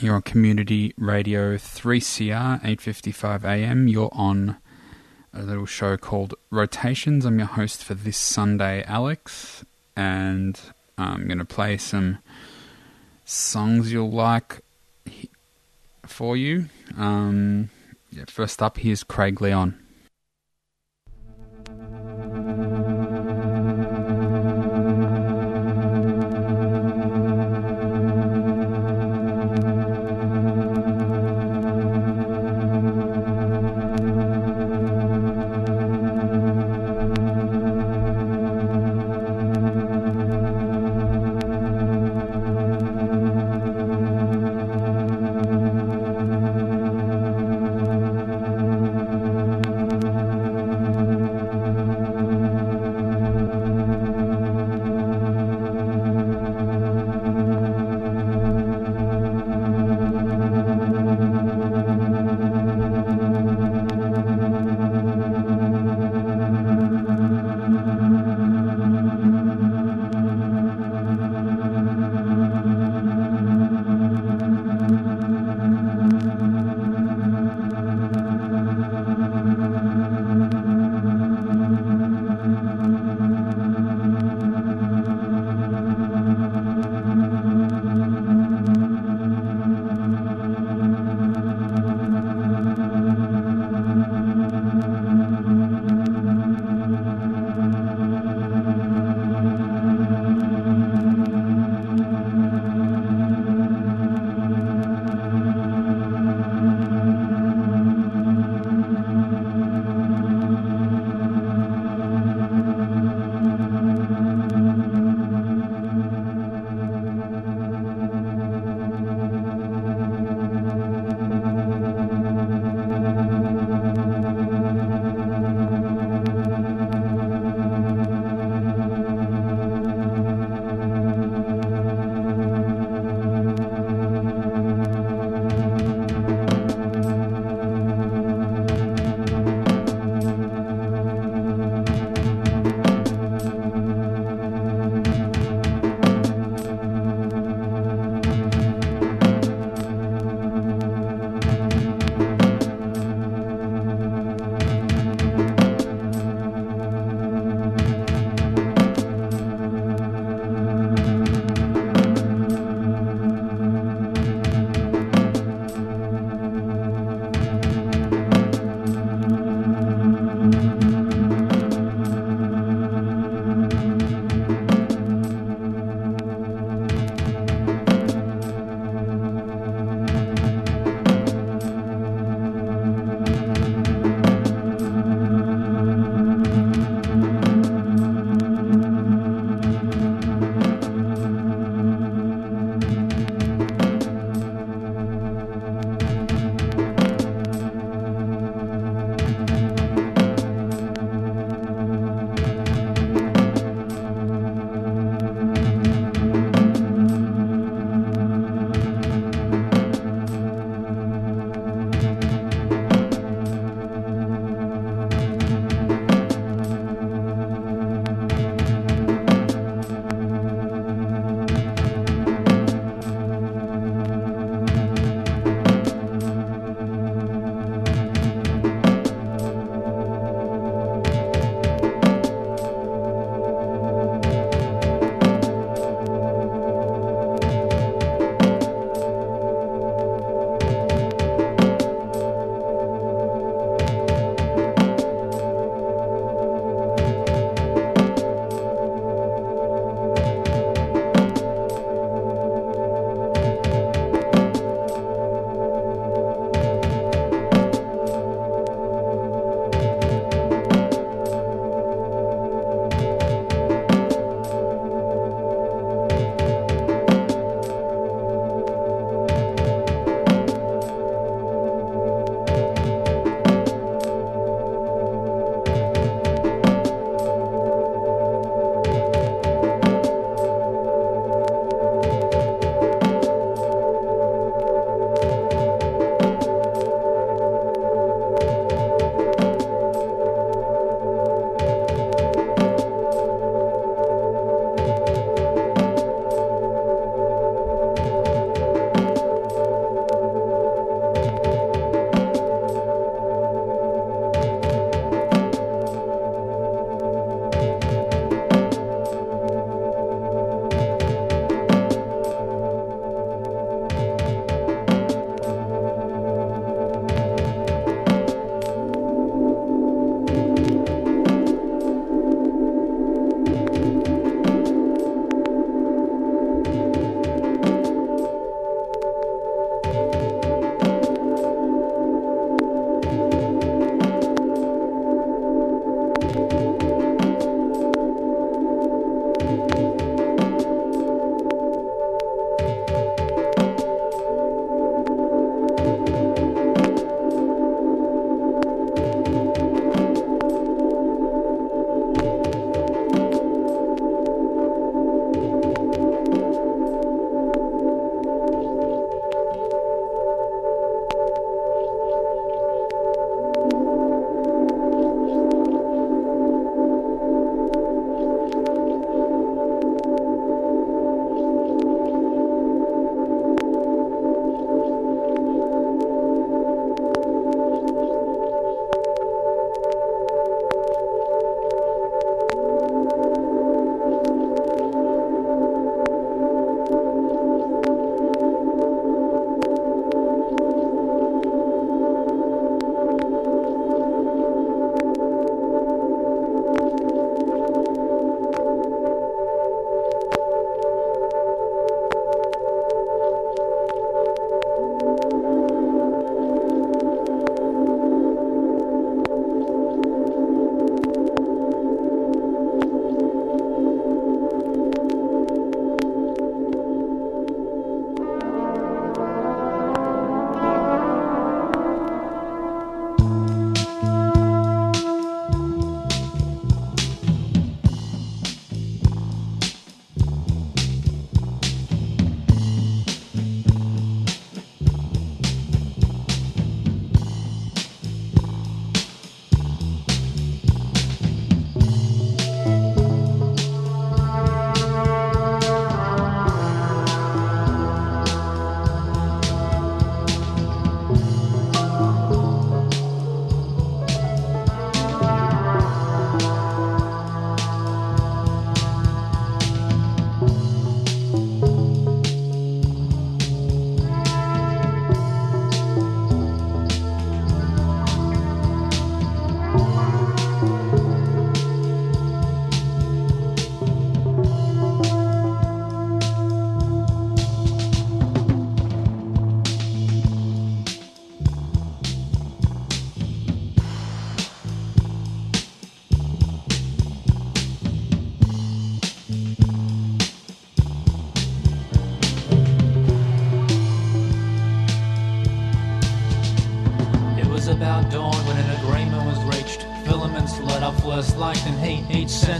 You're on Community Radio 3CR 8:55 AM. You're on a little show called Rotations. I'm your host for this Sunday, Alex, and I'm going to play some songs you'll like for you. Um, yeah, first up, here's Craig Leon.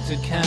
to count.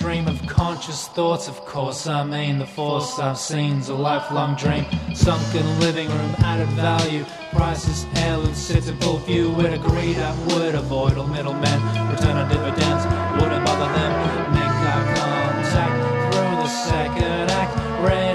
stream of conscious thoughts, of course. I mean, the force I've seen's a lifelong dream. Sunken living room, added value. Prices, heirlooms, sits in full view. Would agree that would avoid all middlemen. Return on dividends, wouldn't bother them. Make our contact through the second act. Rain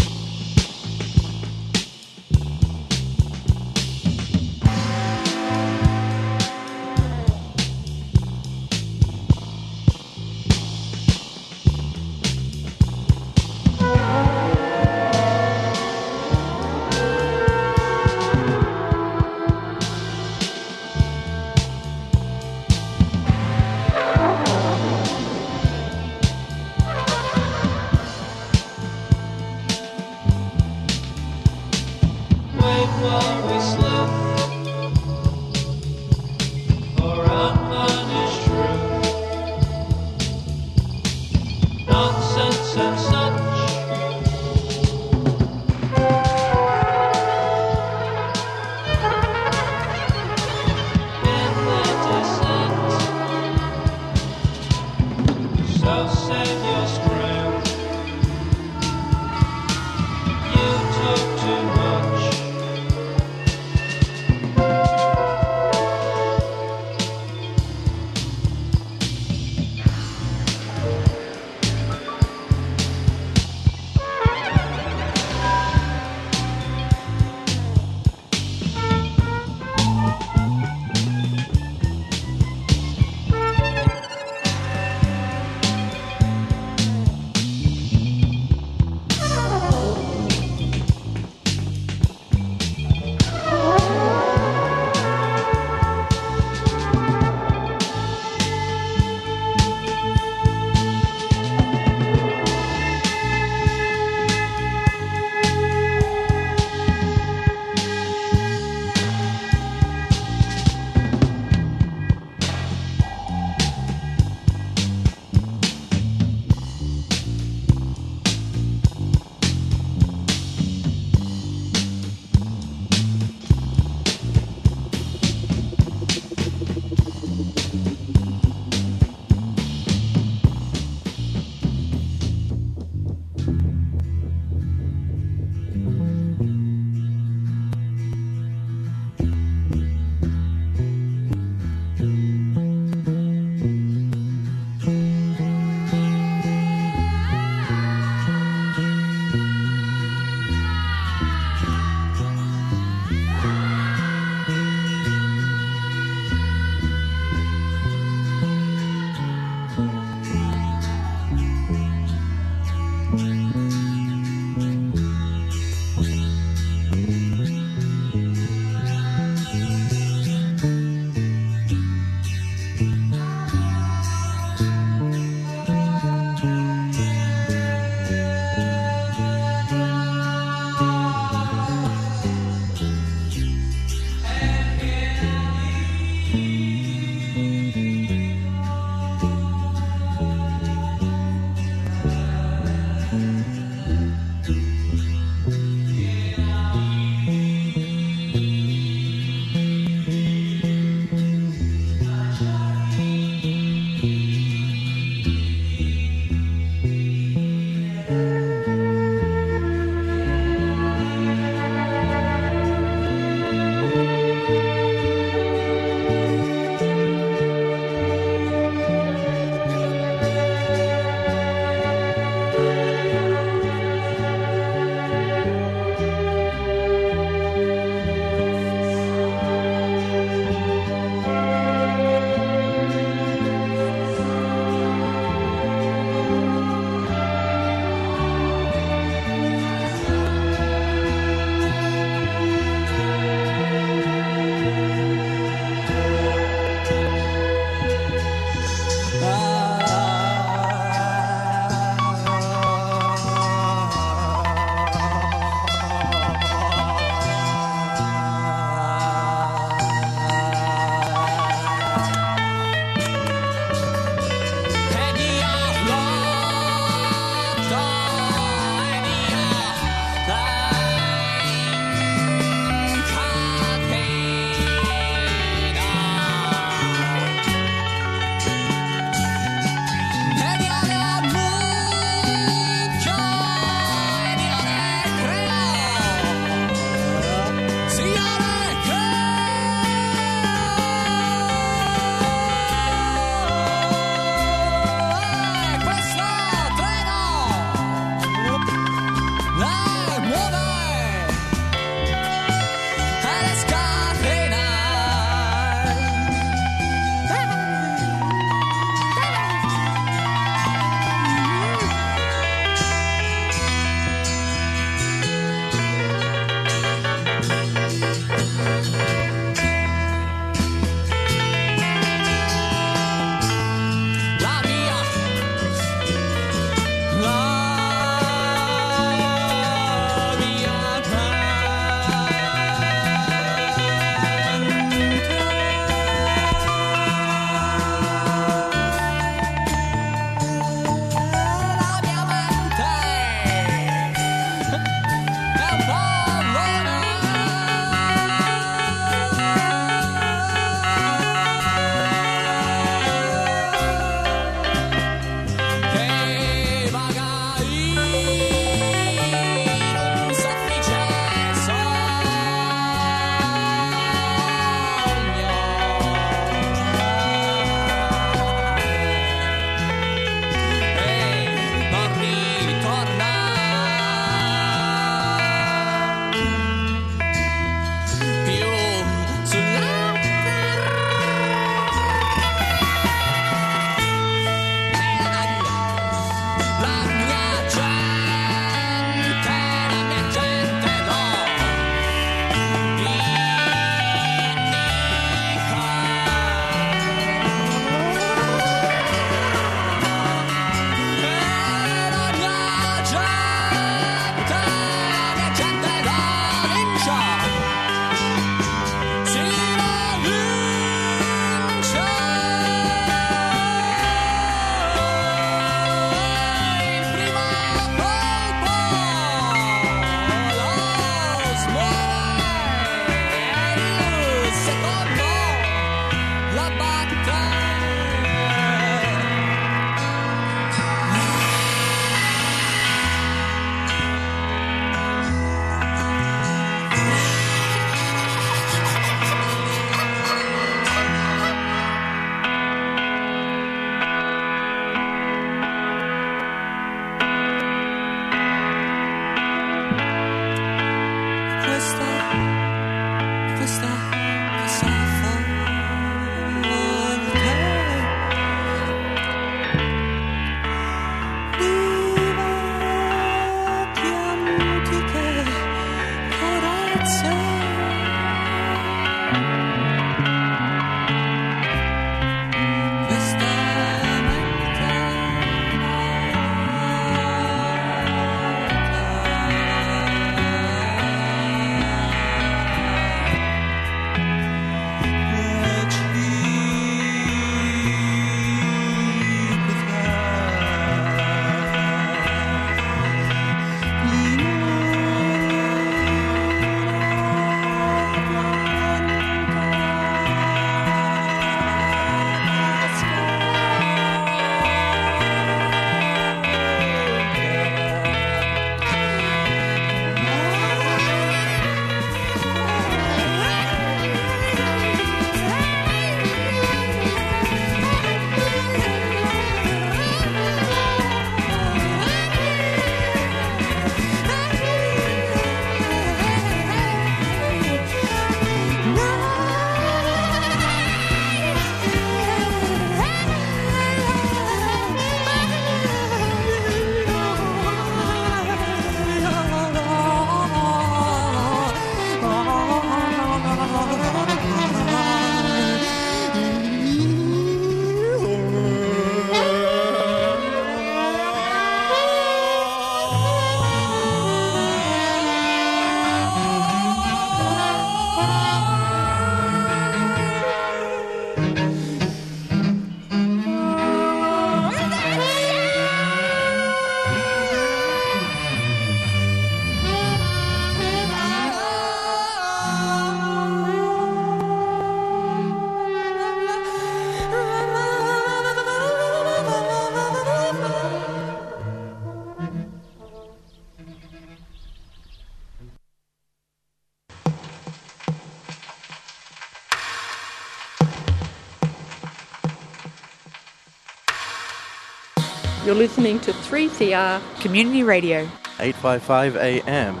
You're listening to 3CR. Community Radio. 855 AM.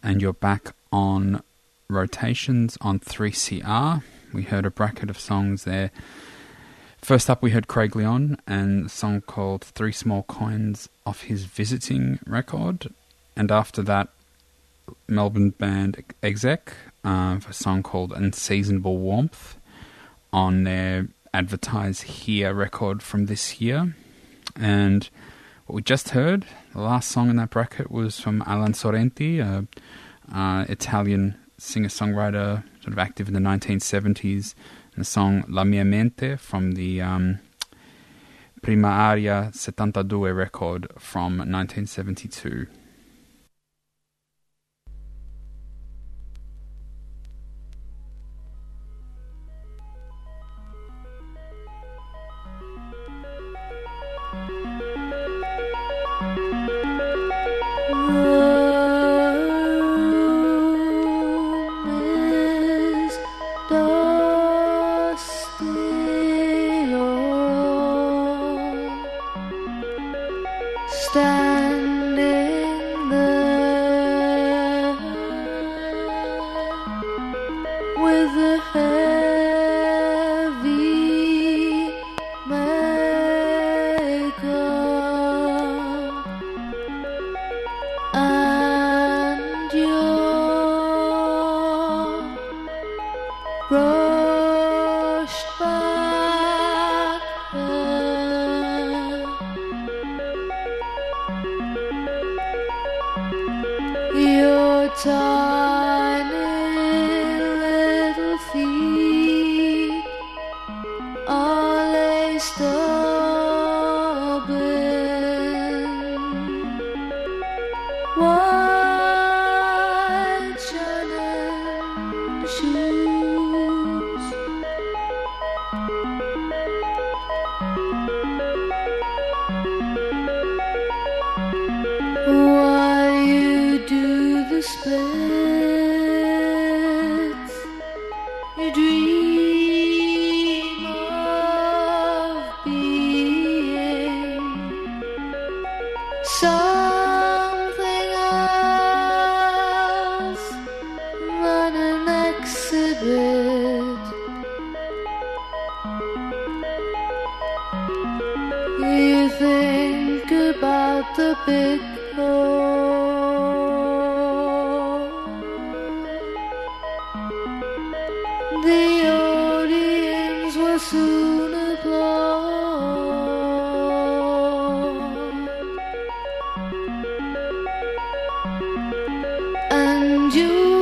And you're back on rotations on 3CR. We heard a bracket of songs there. First up, we heard Craig Leon and a song called Three Small Coins off his Visiting record. And after that, Melbourne band Exec, uh, a song called Unseasonable Warmth on their Advertise Here record from this year. And what we just heard, the last song in that bracket was from Alan Sorrenti, a uh, Italian singer songwriter, sort of active in the 1970s, and the song La Mia Mente from the um, Prima Aria 72 record from 1972. Standing And you'll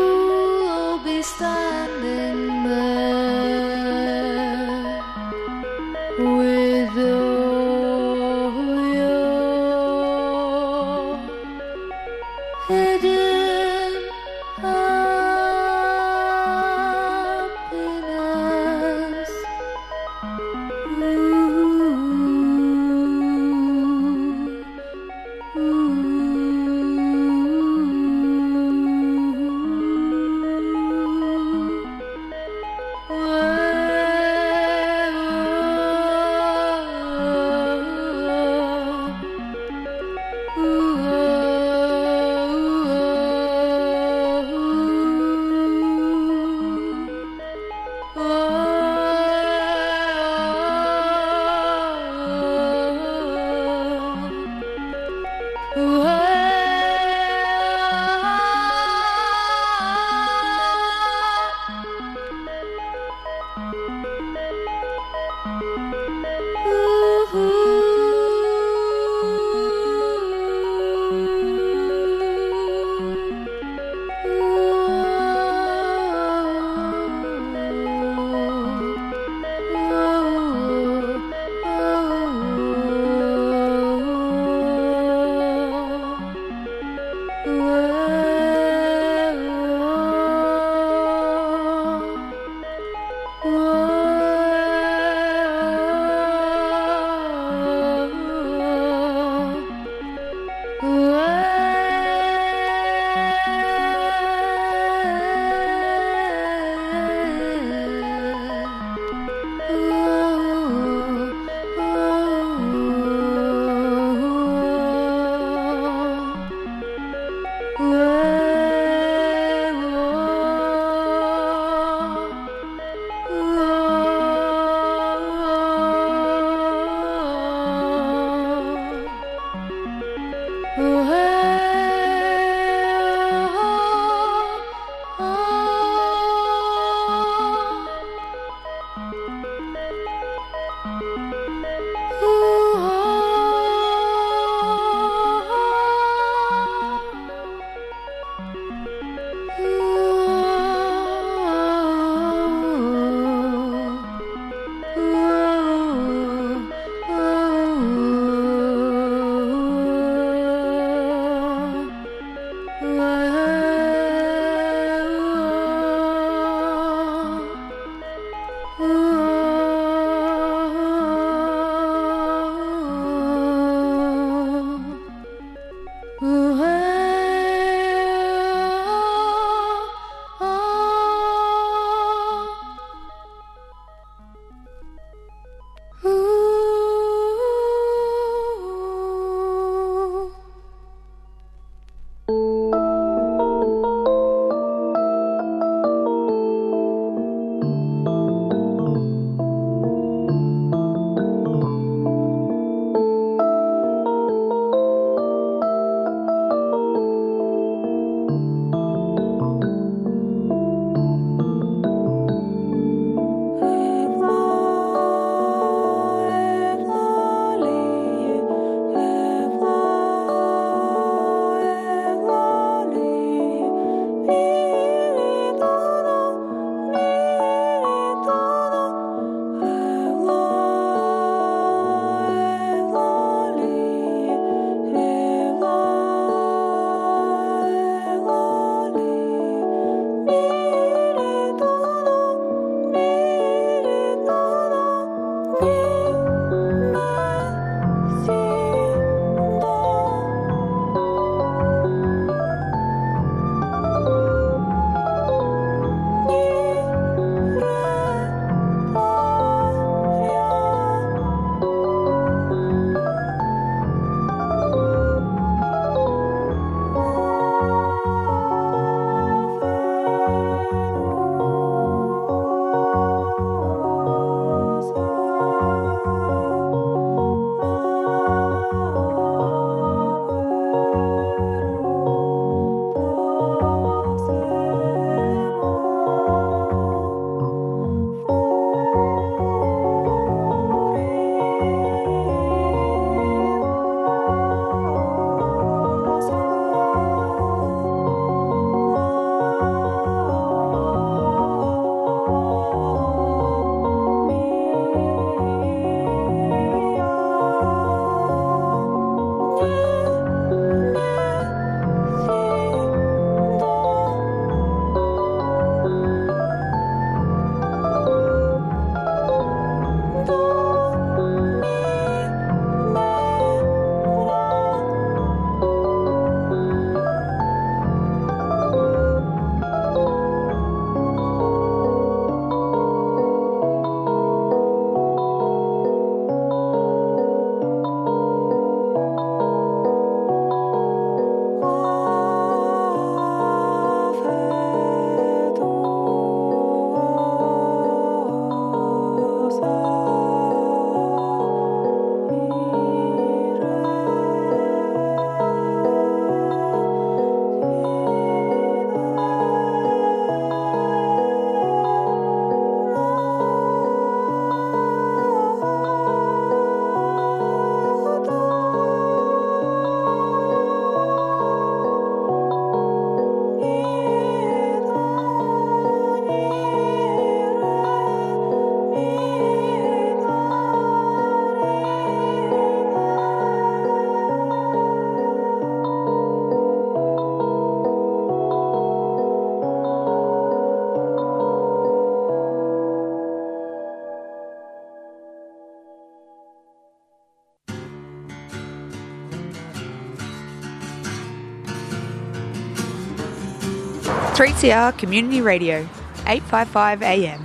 3CR Community Radio, 855 AM.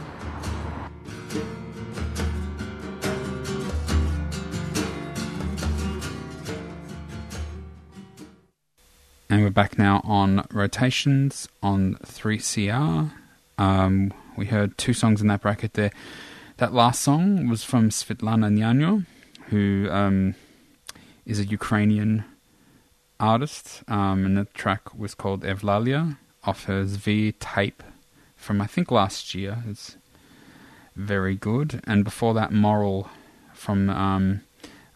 And we're back now on rotations on 3CR. Um, we heard two songs in that bracket there. That last song was from Svetlana Nyanyo, who um, is a Ukrainian artist, um, and the track was called Evlalia off V tape from I think last year. It's very good. And before that, Moral from um,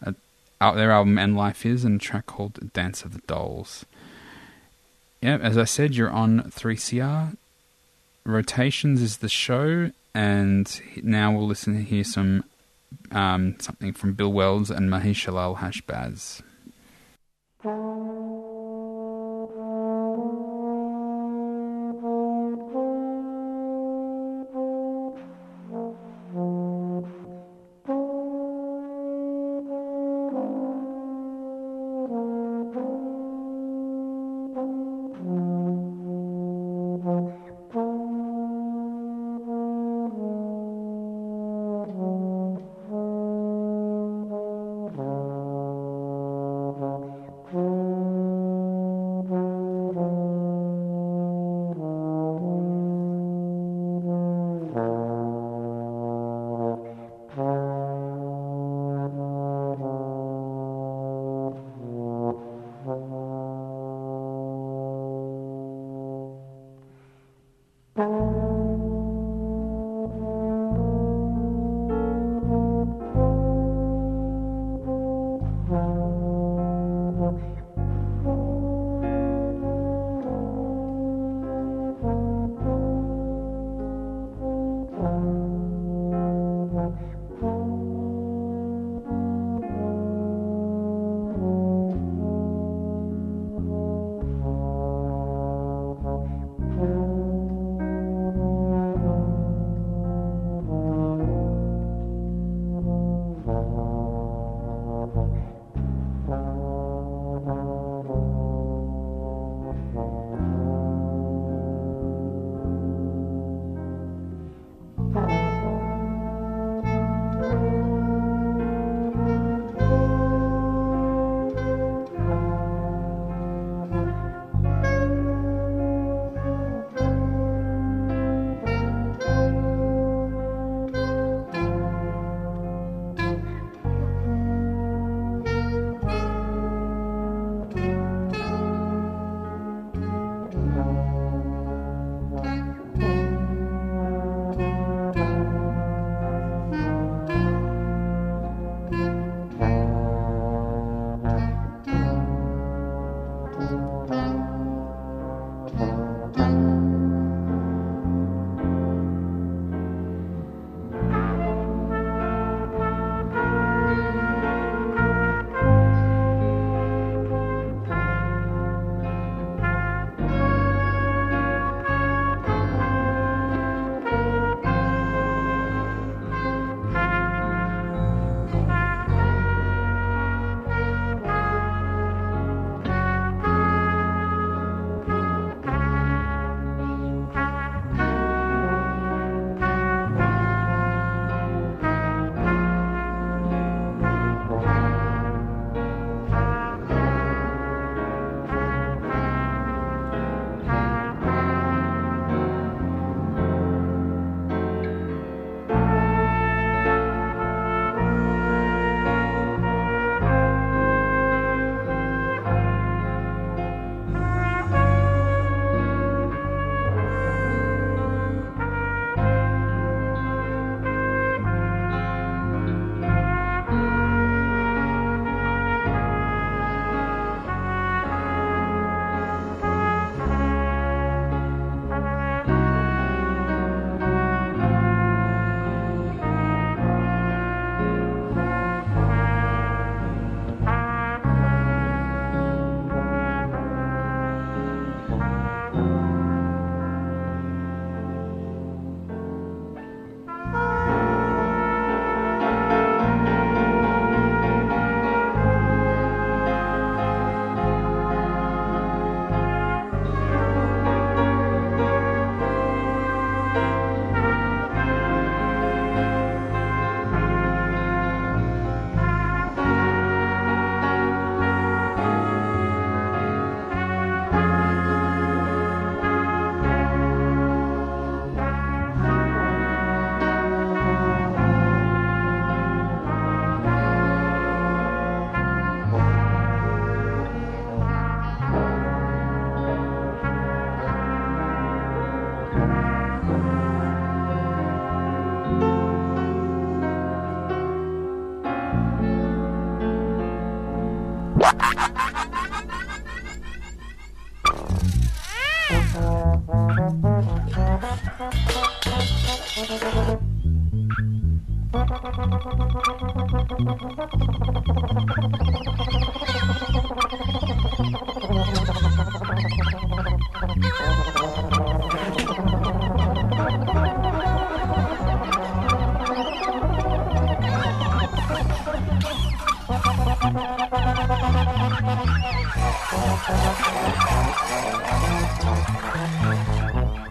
a, out their album And Life Is, and a track called Dance of the Dolls. Yeah, as I said, you're on 3CR. Rotations is the show, and now we'll listen to hear some um, something from Bill Wells and Maher Shalal Hash Baz.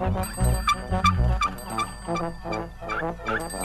Thank you.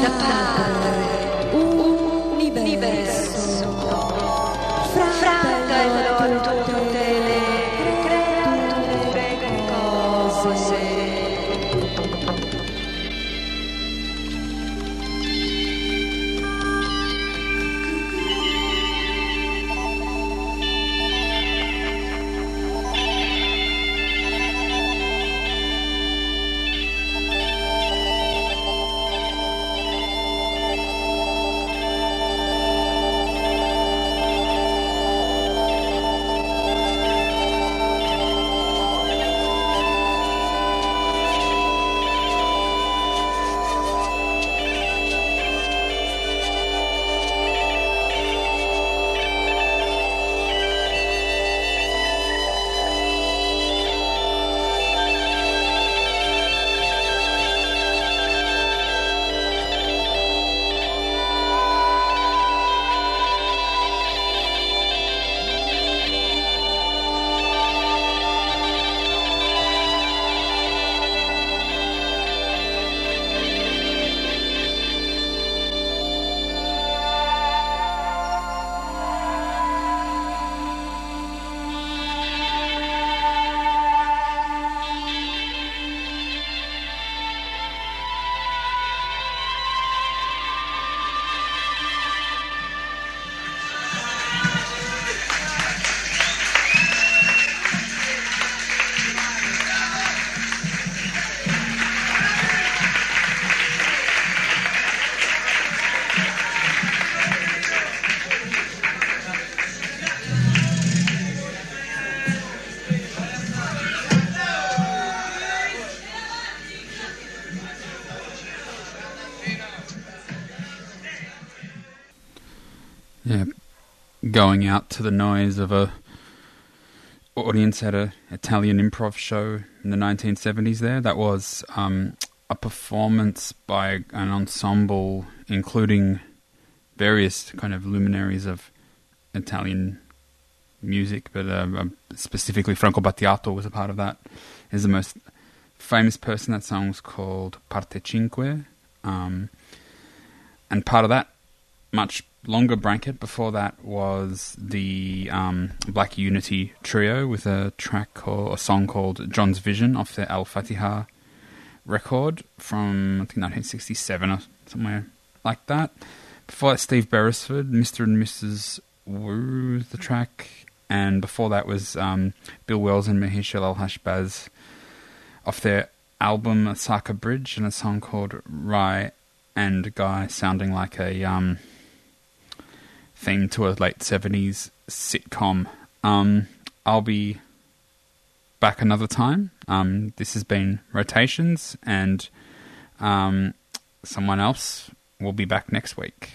da padre going out to the noise of a audience at a Italian improv show in the 1970s. There, that was um, a performance by an ensemble including various kind of luminaries of Italian music, but uh, specifically Franco Battiato was a part of that. Is the most famous person. That song was called Parte Cinque, um, and part of that much longer bracket before that was the um, Black Unity trio with a track called a song called John's Vision off their Al Fatiha record from I think 1967 or somewhere like that. Before that, Steve Beresford, Mr. and Mrs. Wu, the track, and before that was um, Bill Wells and Maher Shalal Hash Baz off their album Osaka Bridge and a song called Rai and Guy, sounding like a um, theme to a late 70s sitcom. Um, I'll be back another time. Um, this has been Rotations, and um, someone else will be back next week.